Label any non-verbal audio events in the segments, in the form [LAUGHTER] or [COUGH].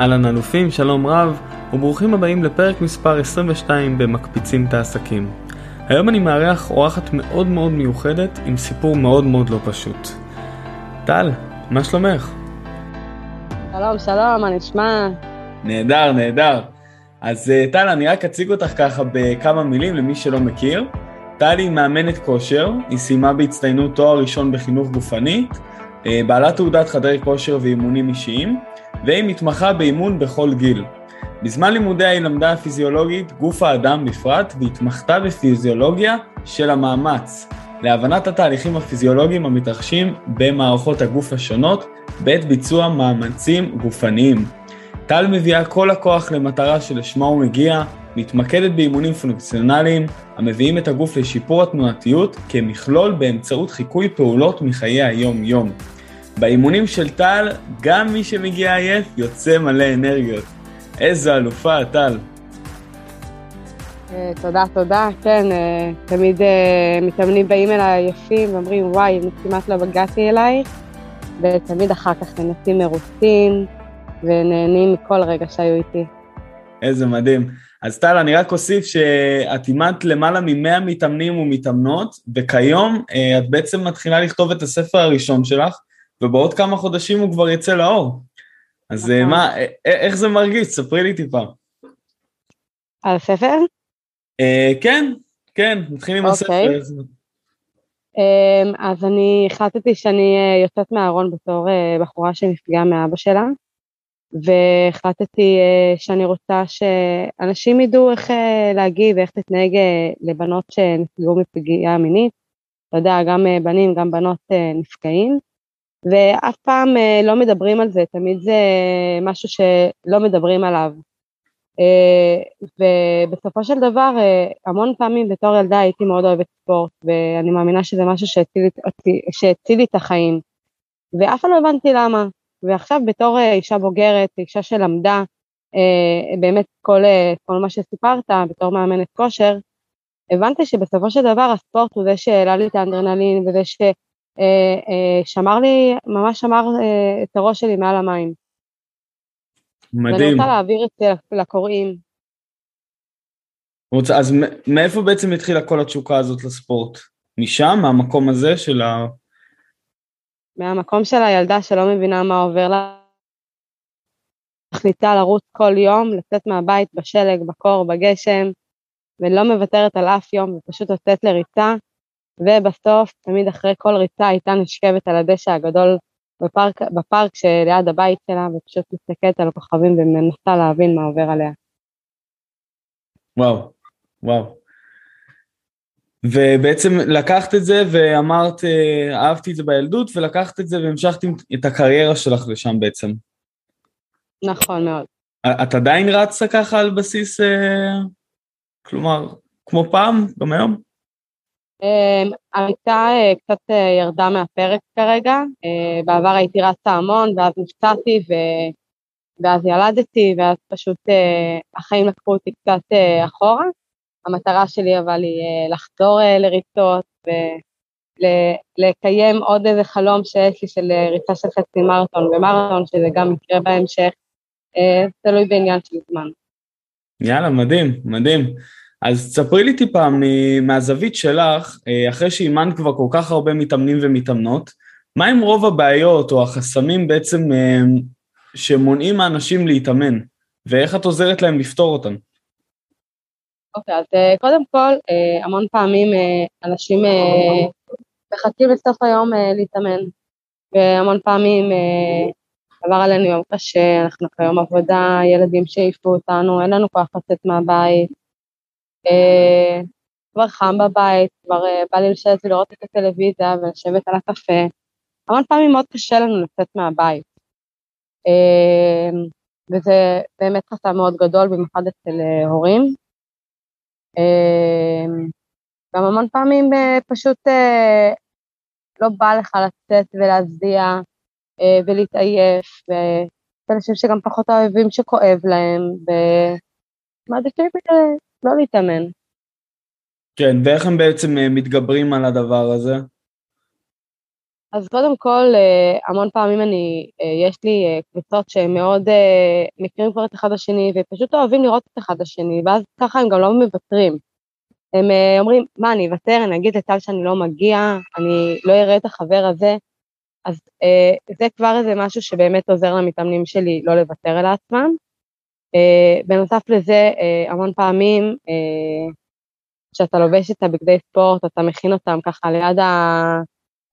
אהלן אלופים, שלום רב, וברוכים הבאים לפרק מספר 22 במקפיצים את העסקים. היום אני מארח אורחת מאוד מאוד מיוחדת עם סיפור מאוד מאוד לא פשוט. טל, מה שלומך? שלום, שלום, מה נשמע? נהדר, נהדר. אז אה, טל, אני רק אציג אותך ככה בכמה מילים למי שלא מכיר. טל היא מאמנת כושר, היא סיימה בהצטיינות תואר ראשון בחינוך גופני, אה, בעלת תעודת חדרי כושר ואימונים אישיים, והיא מתמחה באימון בכל גיל. בזמן לימודיה היא למדה פיזיולוגית גוף האדם בפרט, והתמחתה בפיזיולוגיה של המאמץ, להבנת התהליכים הפיזיולוגיים המתרחשים במערכות הגוף השונות בעת ביצוע מאמצים גופניים. טל מביאה כל הכוח למטרה שלשמה הוא מגיע, מתמקדת באימונים פונקציונליים המביאים את הגוף לשיפור התנועתיות כמכלול באמצעות חיקוי פעולות מחיי היום-יום. באימונים של טל, גם מי שמגיע עייף יוצא מלא אנרגיות. איזו אלופה, טל. אה, תודה, תודה. כן, אה, תמיד אה, מתאמנים באים אליי עייפים ואומרים, וואי, אני כמעט לא הגעתי אלייך, ותמיד אחר כך יוצאים מרוצים ונהנים מכל רגע שהיו איתי. איזה מדהים. אז טל, אני רק אוסיף שאת אימנת למעלה מ-100 מתאמנים ומתאמנות, וכיום את בעצם מתחילה לכתוב את הספר הראשון שלך, ובעוד כמה חודשים הוא כבר יצא לאור. אז נכון. מה, איך זה מרגיש? ספרי לי טיפה. על הספר? אה, כן, כן, נתחיל עם אוקיי. הספר. אמ, אז אני החלטתי שאני אה, יוצאת מהארון בתור אה, בחורה שנפגעה מאבא שלה, והחלטתי שאני רוצה שאנשים ידעו איך להגיב ואיך להתנהג לבנות שנפגעו מפגיעה מינית. אתה יודע, גם בנים, גם בנות נפגעים. ואף פעם אה, לא מדברים על זה, תמיד זה משהו שלא מדברים עליו. אה, ובסופו של דבר, אה, המון פעמים בתור ילדה הייתי מאוד אוהבת ספורט, ואני מאמינה שזה משהו שהציל לי את החיים. ואף פעם לא הבנתי למה. ועכשיו בתור אישה בוגרת, אישה שלמדה, באמת כל, כל מה שסיפרת בתור מאמנת כושר, הבנתי שבסופו של דבר הספורט הוא זה שהעלה לי את האנדרנלין וזה ש... אה, אה, שמר לי, ממש שמר אה, את הראש שלי מעל המים. מדהים. ואני רוצה להעביר את זה לקוראים. אז מאיפה בעצם התחילה כל התשוקה הזאת לספורט? משם, מהמקום הזה של ה... מהמקום של הילדה שלא מבינה מה עובר לה. מחליטה לרוץ כל יום, לצאת מהבית בשלג, בקור, בגשם, ולא מוותרת על אף יום, ופשוט יוצאת לריצה, ובסוף, תמיד אחרי כל ריצה הייתה נשכבת על הדשא הגדול בפארק, בפארק שליד הבית שלה, ופשוט מסתכלת על הכוכבים ומנסה להבין מה עובר עליה. וואו, וואו. ובעצם לקחת את זה ואמרת, אה, אהבתי את זה בילדות, ולקחת את זה והמשכת את הקריירה שלך לשם בעצם. נכון מאוד. את עדיין רצה ככה על בסיס, אה, כלומר, כמו פעם, גם היום? אמ, אה, קצת אה, ירדה מהפרק כרגע, אה, בעבר הייתי רצה המון ואז נפצעתי. ואז ילדתי ואז פשוט החיים לקחו אותי קצת אחורה. המטרה שלי אבל היא לחזור לריצות ולקיים עוד איזה חלום שיש לי של ריצה של חצי מרתון ומרתון, שזה גם יקרה בהמשך, תלוי בעניין של זמן. יאללה, מדהים, מדהים. אז ספרי לי טיפה מהזווית שלך, אה, אחרי שאימנת כבר כל כך הרבה מתאמנים ומתאמנות, מה עם רוב הבעיות או החסמים בעצם אה, שמונעים מאנשים להתאמן, ואיך את עוזרת להם לפתור אותם? אוקיי, okay, אז אה, קודם כל, המון פעמים אנשים מחכים לסוף היום להתאמן, והמון פעמים עבר עלינו יום קשה, אנחנו כיום עבודה, ילדים שהעיפו אותנו, אין לנו כוח לצאת מהבית, כבר חם בבית, כבר אה, בא לי לשבת ולראות את הטלוויזיה ולשבת על הקפה. המון פעמים מאוד קשה לנו לצאת מהבית. אה, וזה באמת חסם מאוד גדול, במיוחד אצל הורים. גם המון פעמים פשוט לא בא לך לצאת ולהצדיע ולהתעייף, ואנשים שגם פחות אוהבים שכואב להם, ומעדיפים לא להתאמן. כן, ואיך הם בעצם אה, מתגברים על הדבר הזה? אז קודם כל, המון פעמים אני, יש לי קבוצות שהם מאוד מכירים כבר את אחד השני, ופשוט אוהבים לראות את אחד השני, ואז ככה הם גם לא מוותרים. הם אומרים, מה, אני אוותר, אני אגיד לטל שאני לא מגיע, אני לא אראה את החבר הזה. אז זה כבר איזה משהו שבאמת עוזר למתאמנים שלי לא לוותר על עצמם. בנוסף לזה, המון פעמים, כשאתה לובש את הבגדי ספורט, אתה מכין אותם ככה ליד, ה...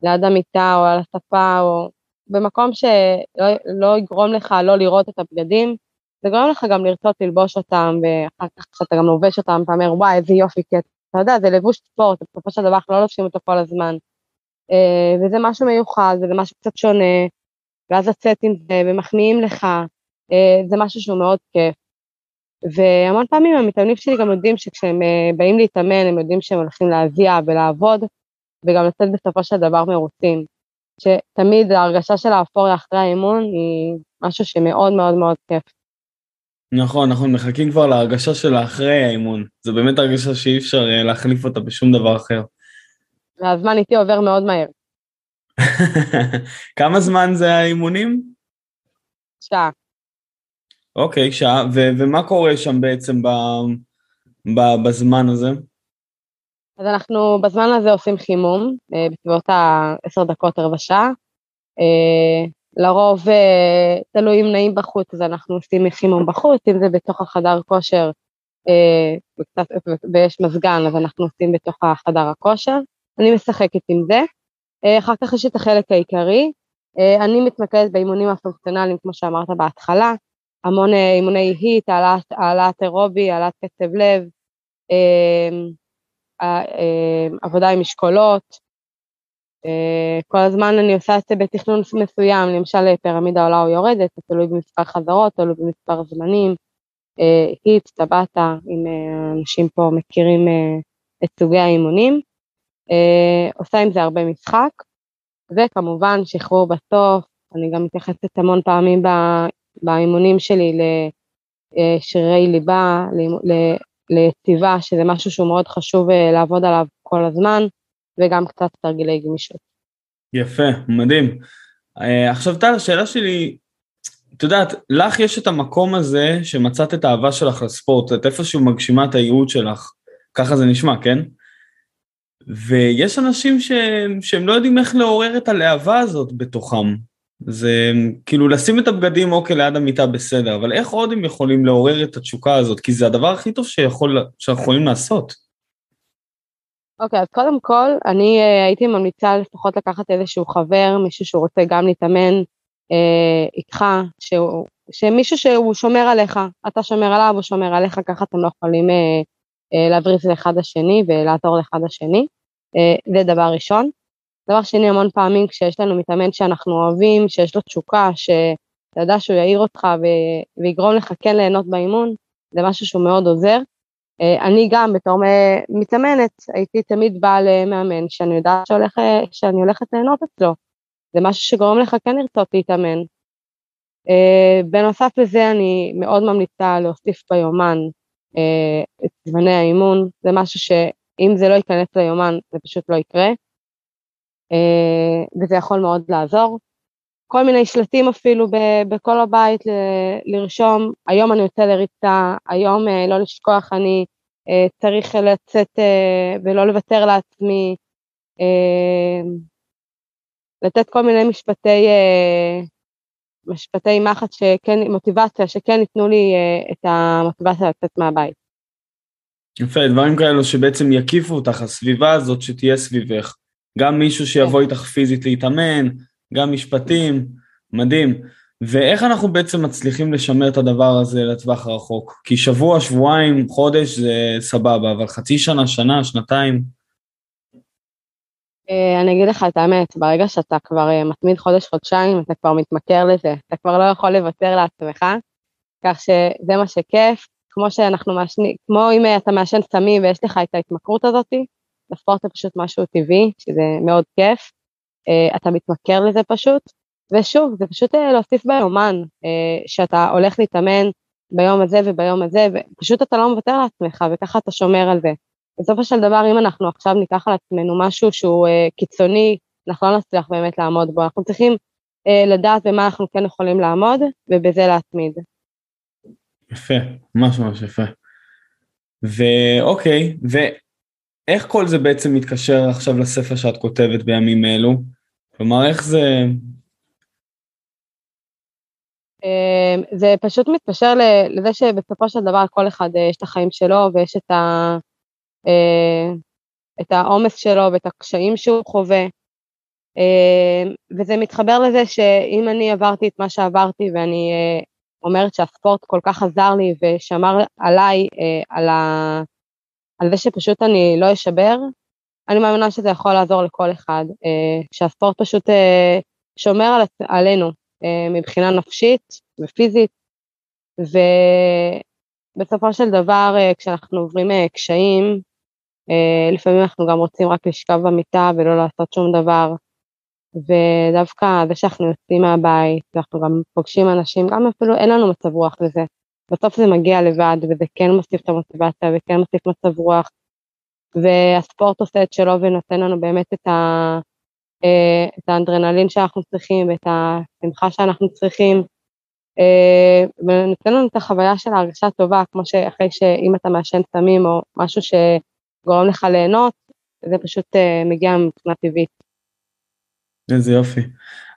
ליד המיטה או על הספה, או במקום שלא לא יגרום לך לא לראות את הבגדים, זה גורם לך גם לרצות ללבוש אותם, ואחר כך כשאתה גם לובש אותם, אתה אומר, וואי, איזה יופי, כי אתה יודע, זה לבוש ספורט, בסופו של דבר אנחנו לא לובשים אותו כל הזמן. וזה משהו מיוחד, וזה משהו קצת שונה, ואז לצאת עם זה, ומחמיאים לך, זה משהו שהוא מאוד כיף. והמון פעמים המתאמנים שלי גם יודעים שכשהם uh, באים להתאמן, הם יודעים שהם הולכים להזיע ולעבוד, וגם לצאת בסופו של דבר מרוצים. שתמיד ההרגשה של האפוריה אחרי האימון היא משהו שמאוד מאוד מאוד כיף. נכון, נכון, מחכים כבר להרגשה של אחרי האימון. זו באמת הרגשה שאי אפשר אה, להחליף אותה בשום דבר אחר. והזמן איתי עובר מאוד מהר. [LAUGHS] כמה זמן זה האימונים? שעה. אוקיי, שעה, ו- ומה קורה שם בעצם ב- ב- בזמן הזה? אז אנחנו בזמן הזה עושים חימום, אה, בסביבות ה-10 דקות, רבע שעה. אה, לרוב, אה, תלוי אם נעים בחוץ, אז אנחנו עושים חימום בחוץ, אם זה בתוך החדר כושר וקצת, ויש מזגן, אז אנחנו עושים בתוך החדר הכושר. אני משחקת עם זה. אחר כך יש את החלק העיקרי. אני מתמקדת באימונים הפונקציונליים, כמו שאמרת בהתחלה, המון אימוני היט, העלאת, העלאת אירובי, העלאת קצב לב, אה, עבודה עם אשכולות. אה, כל הזמן אני עושה את זה בתכנון מסוים, למשל פירמידה עולה או יורדת, זה תלוי במספר חזרות, תלוי במספר זמנים. היט, אה, טבעתה, אם אנשים פה מכירים את סוגי האימונים. עושה עם זה הרבה משחק, וכמובן שחרור בסוף, אני גם מתייחסת המון פעמים באימונים שלי לשרירי ליבה, ליציבה, שזה משהו שהוא מאוד חשוב אה, לעבוד עליו כל הזמן, וגם קצת תרגילי גמישות. יפה, מדהים. אה, עכשיו טל, השאלה שלי, את יודעת, לך יש את המקום הזה שמצאת את האהבה שלך לספורט, את איפשהו מגשימה את הייעוד שלך, ככה זה נשמע, כן? ויש אנשים ש... שהם לא יודעים איך לעורר את הלהבה הזאת בתוכם. זה כאילו לשים את הבגדים אוקיי ליד המיטה בסדר, אבל איך עוד הם יכולים לעורר את התשוקה הזאת? כי זה הדבר הכי טוב שיכול, שאנחנו יכולים לעשות. אוקיי, okay, אז קודם כל, אני uh, הייתי ממליצה לפחות לקחת איזשהו חבר, מישהו שהוא רוצה גם להתאמן uh, איתך, שהוא, שמישהו שהוא שומר עליך, אתה שומר עליו, הוא שומר עליך, ככה אתם לא יכולים uh, uh, להבריז לאחד השני ולעזור לאחד השני. Uh, זה דבר ראשון. דבר שני, המון פעמים כשיש לנו מתאמן שאנחנו אוהבים, שיש לו תשוקה, שאתה יודע שהוא יעיר אותך ו... ויגרום לך כן ליהנות באימון, זה משהו שהוא מאוד עוזר. אה, אני גם בתור מתאמנת הייתי תמיד באה למאמן שאני יודעת שהולך, שאני הולכת ליהנות אצלו. זה משהו שגורם לך כן לרצות להתאמן. אה, בנוסף לזה אני מאוד ממליצה להוסיף ביומן אה, את זמני האימון, זה משהו שאם זה לא ייכנס ליומן זה פשוט לא יקרה. אה, וזה יכול מאוד לעזור. כל מיני שלטים אפילו בכל הבית לרשום, היום אני יוצא לריצה, היום אה, לא לשכוח, אני אה, צריך לצאת ולא לוותר לעצמי, לתת כל מיני משפטי, משפטי מחץ שכן, מוטיבציה, שכן ייתנו לי את המוטיבציה לצאת מהבית. יפה, דברים כאלו שבעצם יקיפו אותך, הסביבה הזאת שתהיה סביבך. גם מישהו שיבוא כן. איתך פיזית להתאמן, גם משפטים, מדהים. ואיך אנחנו בעצם מצליחים לשמר את הדבר הזה לטווח הרחוק? כי שבוע, שבועיים, חודש זה סבבה, אבל חצי שנה, שנה, שנתיים? אה, אני אגיד לך את האמת, ברגע שאתה כבר אה, מתמיד חודש-חודשיים, אתה כבר מתמכר לזה, אתה כבר לא יכול לוותר לעצמך, כך שזה מה שכיף, כמו שאנחנו מעשנים, כמו אם אתה מעשן סמים ויש לך את ההתמכרות הזאתי, בספורט זה פשוט משהו טבעי, שזה מאוד כיף, uh, אתה מתמכר לזה פשוט, ושוב, זה פשוט uh, להוסיף ביומן, uh, שאתה הולך להתאמן ביום הזה וביום הזה, ופשוט אתה לא מוותר לעצמך, וככה אתה שומר על זה. בסופו של דבר, אם אנחנו עכשיו ניקח על עצמנו משהו שהוא קיצוני, אנחנו לא נצליח באמת לעמוד בו. אנחנו צריכים אה, לדעת במה אנחנו כן יכולים לעמוד, ובזה להתמיד. יפה, ממש ממש יפה. ואוקיי, ואיך כל זה בעצם מתקשר עכשיו לספר שאת כותבת בימים אלו? כלומר, איך זה... אמ, זה פשוט מתקשר לזה שבסופו של דבר כל אחד אה, יש את החיים שלו ויש את, ה, אה, את העומס שלו ואת הקשיים שהוא חווה. אמ, וזה מתחבר לזה שאם אני עברתי את מה שעברתי ואני אה, אומרת שהספורט כל כך עזר לי ושמר עליי, על, ה, על זה שפשוט אני לא אשבר, אני מאמינה שזה יכול לעזור לכל אחד, שהספורט פשוט שומר על, עלינו, אה, מבחינה נפשית ופיזית, ובסופו של דבר אה, כשאנחנו עוברים אה, קשיים, לפעמים אנחנו גם רוצים רק לשכב במיטה ולא לעשות שום דבר, ודווקא זה שאנחנו יוצאים מהבית, ואנחנו גם פוגשים אנשים, גם אפילו אין לנו מצב רוח לזה. בסוף זה מגיע לבד, וזה כן מוסיף את המוטיבציה וכן מוסיף מצב רוח, והספורט עושה את שלו ונותן לנו באמת את, ה, אה, את האנדרנלין שאנחנו צריכים ואת השמחה שאנחנו צריכים, אה, ונותן לנו את החוויה של ההרגשה טובה, כמו שאחרי שאם אתה מעשן סמים או משהו שגורם לך ליהנות, זה פשוט אה, מגיע מבחינה טבעית. איזה יופי.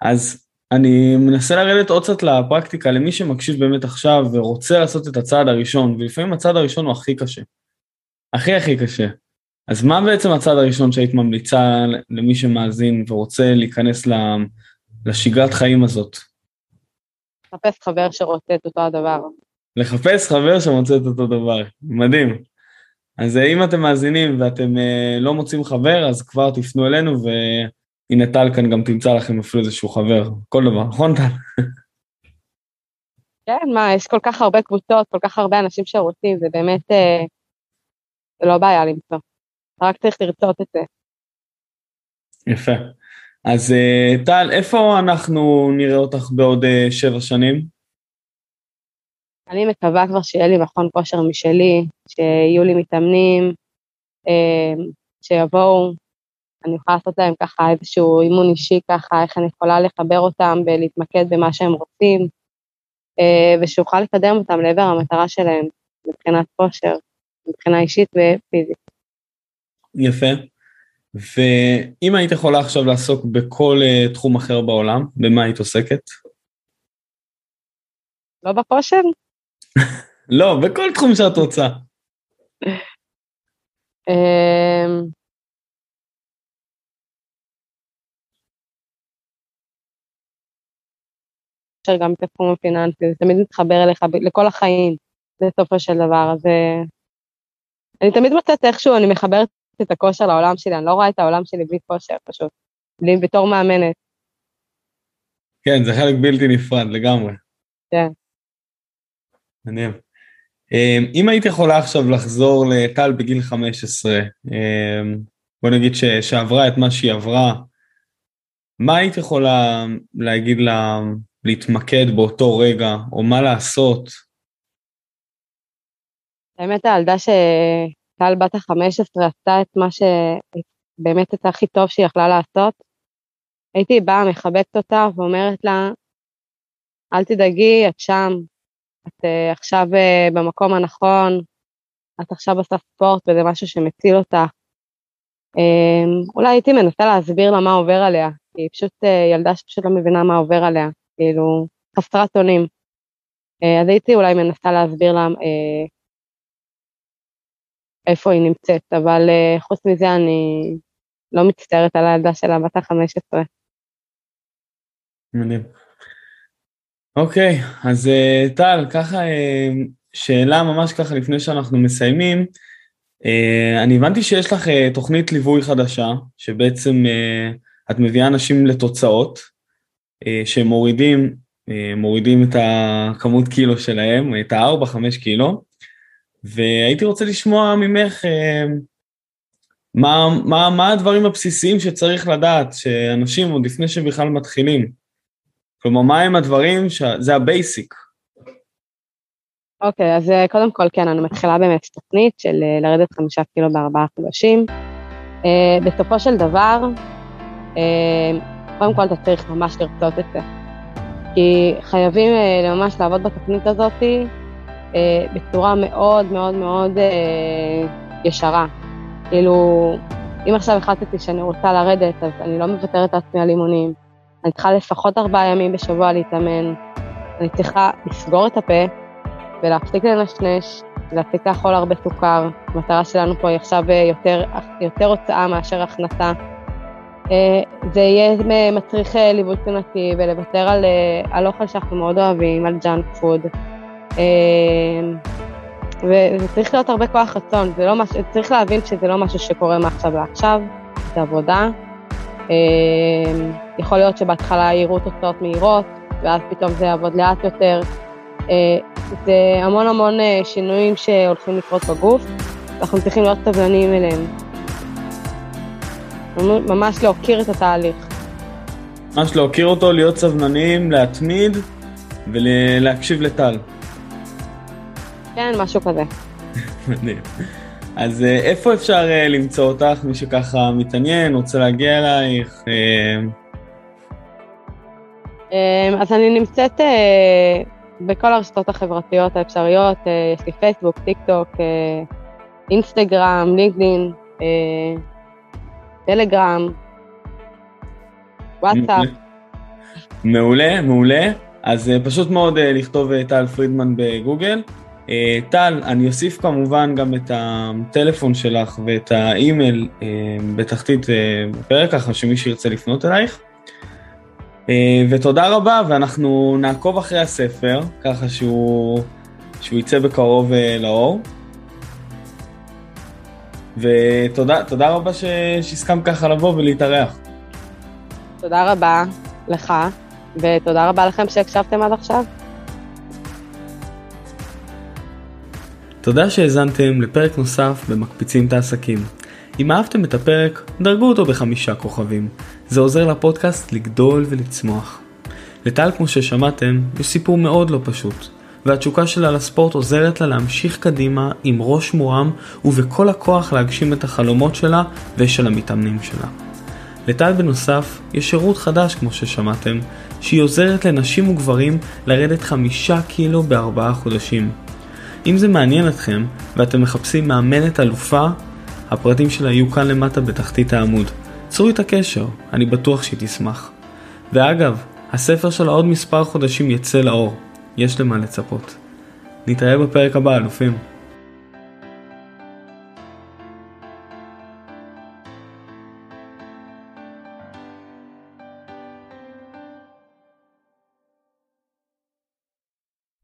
אז אני מנסה לרדת עוד קצת לפרקטיקה, למי שמקשיב באמת עכשיו ורוצה לעשות את הצעד הראשון, ולפעמים הצעד הראשון הוא הכי קשה. הכי הכי קשה. אז מה בעצם הצעד הראשון שהיית ממליצה למי שמאזין ורוצה להיכנס לשגרת חיים הזאת? לחפש חבר שרוצה את אותו הדבר. לחפש חבר שרוצה את אותו דבר, מדהים. אז אם אתם מאזינים ואתם אה, לא מוצאים חבר, אז כבר תפנו אלינו, והנה טל כאן גם תמצא לכם אפילו איזשהו חבר, כל דבר, נכון טל? כן, מה, יש כל כך הרבה קבוצות, כל כך הרבה אנשים שרוצים, זה באמת, אה, זה לא בעיה למצוא. רק צריך לרצות את זה. יפה. אז אה, טל, איפה אנחנו נראה אותך בעוד אה, שבע שנים? אני מקווה כבר שיהיה לי מכון כושר משלי, שיהיו לי מתאמנים, אה, שיבואו, אני אוכל לעשות להם ככה איזשהו אימון אישי ככה, איך אני יכולה לחבר אותם ולהתמקד במה שהם רוצים, ושאוכל לקדם אותם לעבר המטרה שלהם מבחינת כושר, מבחינה אישית ופיזית. יפה. ואם היית יכולה עכשיו לעסוק בכל uh, תחום אחר בעולם, במה היית עוסקת? לא בכושר? [LAUGHS] לא, בכל תחום שאת רוצה. אמ, גם בתחום הפיננסי, זה תמיד מתחבר אליך לכל החיים, בסופו של דבר, אז אה, אני תמיד מוצאת איכשהו, אני מחברת את הכושר לעולם שלי, אני לא רואה את העולם שלי בלי כושר פשוט, בלי בתור מאמנת. כן, זה חלק בלתי נפרד לגמרי. כן. מעניין. אמ, אם היית יכולה עכשיו לחזור לטל בגיל 15, אמ, בוא נגיד ש, שעברה את מה שהיא עברה, מה היית יכולה להגיד לה להתמקד באותו רגע, או מה לעשות? האמת הילדה ש... טל בת ה-15 עשתה את מה שבאמת את הכי טוב שהיא יכלה לעשות. הייתי באה, מחבקת אותה ואומרת לה, אל תדאגי, את שם, את uh, עכשיו uh, במקום הנכון, את עכשיו עושה ספורט וזה משהו שמציל אותך. Um, אולי הייתי מנסה להסביר לה מה עובר עליה, כי היא פשוט uh, ילדה שפשוט לא מבינה מה עובר עליה, כאילו, חסרת אונים. Uh, אז הייתי אולי מנסה להסביר לה uh, איפה היא נמצאת, אבל uh, חוץ מזה אני לא מצטערת על הילדה שלה בת ה-15. מדהים. אוקיי, אז טל, ככה שאלה ממש ככה לפני שאנחנו מסיימים. אני הבנתי שיש לך תוכנית ליווי חדשה, שבעצם את מביאה אנשים לתוצאות, שמורידים אה, מורידים את הכמות קילו שלהם, את ה-4-5 קילו, והייתי רוצה לשמוע ממך אה, מה, מה, מה הדברים הבסיסיים שצריך לדעת, שאנשים עוד לפני שבכלל מתחילים. כלומר, מה הם הדברים, שזה ה basic. אוקיי, okay, אז אה, קודם כל, כן, אני מתחילה באמת תוכנית של אה, לרדת חמישה קילו בארבעה חודשים. בסופו של דבר, קודם כל אתה צריך ממש לרצות את זה. כי חייבים ממש לעבוד בתוכנית הזאת בצורה מאוד מאוד מאוד ישרה. כאילו, אם עכשיו החלטתי שאני רוצה לרדת, אז אני לא מוותרת לעצמי על אימונים. אני צריכה לפחות ארבעה ימים בשבוע להתאמן. אני צריכה לסגור את הפה ולהפסיק לנשנש, להפסיק לאכול הרבה סוכר. המטרה שלנו פה היא עכשיו יותר, יותר הוצאה מאשר הכנסה. אה, זה יהיה מצריך אה, ליווי תזונתי ולוותר על, אה, על אוכל שאנחנו מאוד אוהבים, על ג'אנק פוד. וזה צריך להיות הרבה כוח רצון, זה לא משהו, צריך להבין שזה לא משהו שקורה מעכשיו לעכשיו, זה עבודה. יכול להיות שבהתחלה יראו תוצאות מהירות, ואז פתאום זה יעבוד לאט יותר. זה המון המון שינויים שהולכים לקרות בגוף, ואנחנו צריכים להיות סבלניים אליהם. ממש להוקיר את התהליך. ממש להוקיר אותו, להיות סבלניים, להתמיד ולהקשיב לטל. כן, משהו כזה. [LAUGHS] מדהים. אז אה, איפה אפשר אה, למצוא אותך, מי שככה מתעניין, רוצה להגיע אלייך? אה? אמ, אז אני נמצאת בכל הרשתות החברתיות האפשריות, יש לי פייסבוק, טיק טוק, אינסטגרם, לינקדאין, טלגרם, וואטסאפ. מעולה, מעולה. אז אה, פשוט מאוד אה, לכתוב אה, טל פרידמן בגוגל. טל, אני אוסיף כמובן גם את הטלפון שלך ואת האימייל בתחתית בפרק, ככה שמי שירצה לפנות אלייך. ותודה רבה, ואנחנו נעקוב אחרי הספר, ככה שהוא, שהוא יצא בקרוב לאור. ותודה רבה שהסכמת ככה לבוא ולהתארח. תודה רבה לך, ותודה רבה לכם שהקשבתם עד עכשיו. תודה שהאזנתם לפרק נוסף במקפיצים את העסקים. אם אהבתם את הפרק, דרגו אותו בחמישה כוכבים. זה עוזר לפודקאסט לגדול ולצמוח. לטל, כמו ששמעתם, יש סיפור מאוד לא פשוט. והתשוקה שלה לספורט עוזרת לה להמשיך קדימה עם ראש מורם ובכל הכוח להגשים את החלומות שלה ושל המתאמנים שלה. לטל בנוסף, יש שירות חדש כמו ששמעתם, שהיא עוזרת לנשים וגברים לרדת חמישה קילו בארבעה חודשים. אם זה מעניין אתכם ואתם מחפשים מאמנת אלופה, הפרטים שלה יהיו כאן למטה בתחתית העמוד. צרו את הקשר, אני בטוח שהיא תשמח. ואגב, הספר שלה עוד מספר חודשים יצא לאור. יש למה לצפות. נתראה בפרק הבא, אלופים.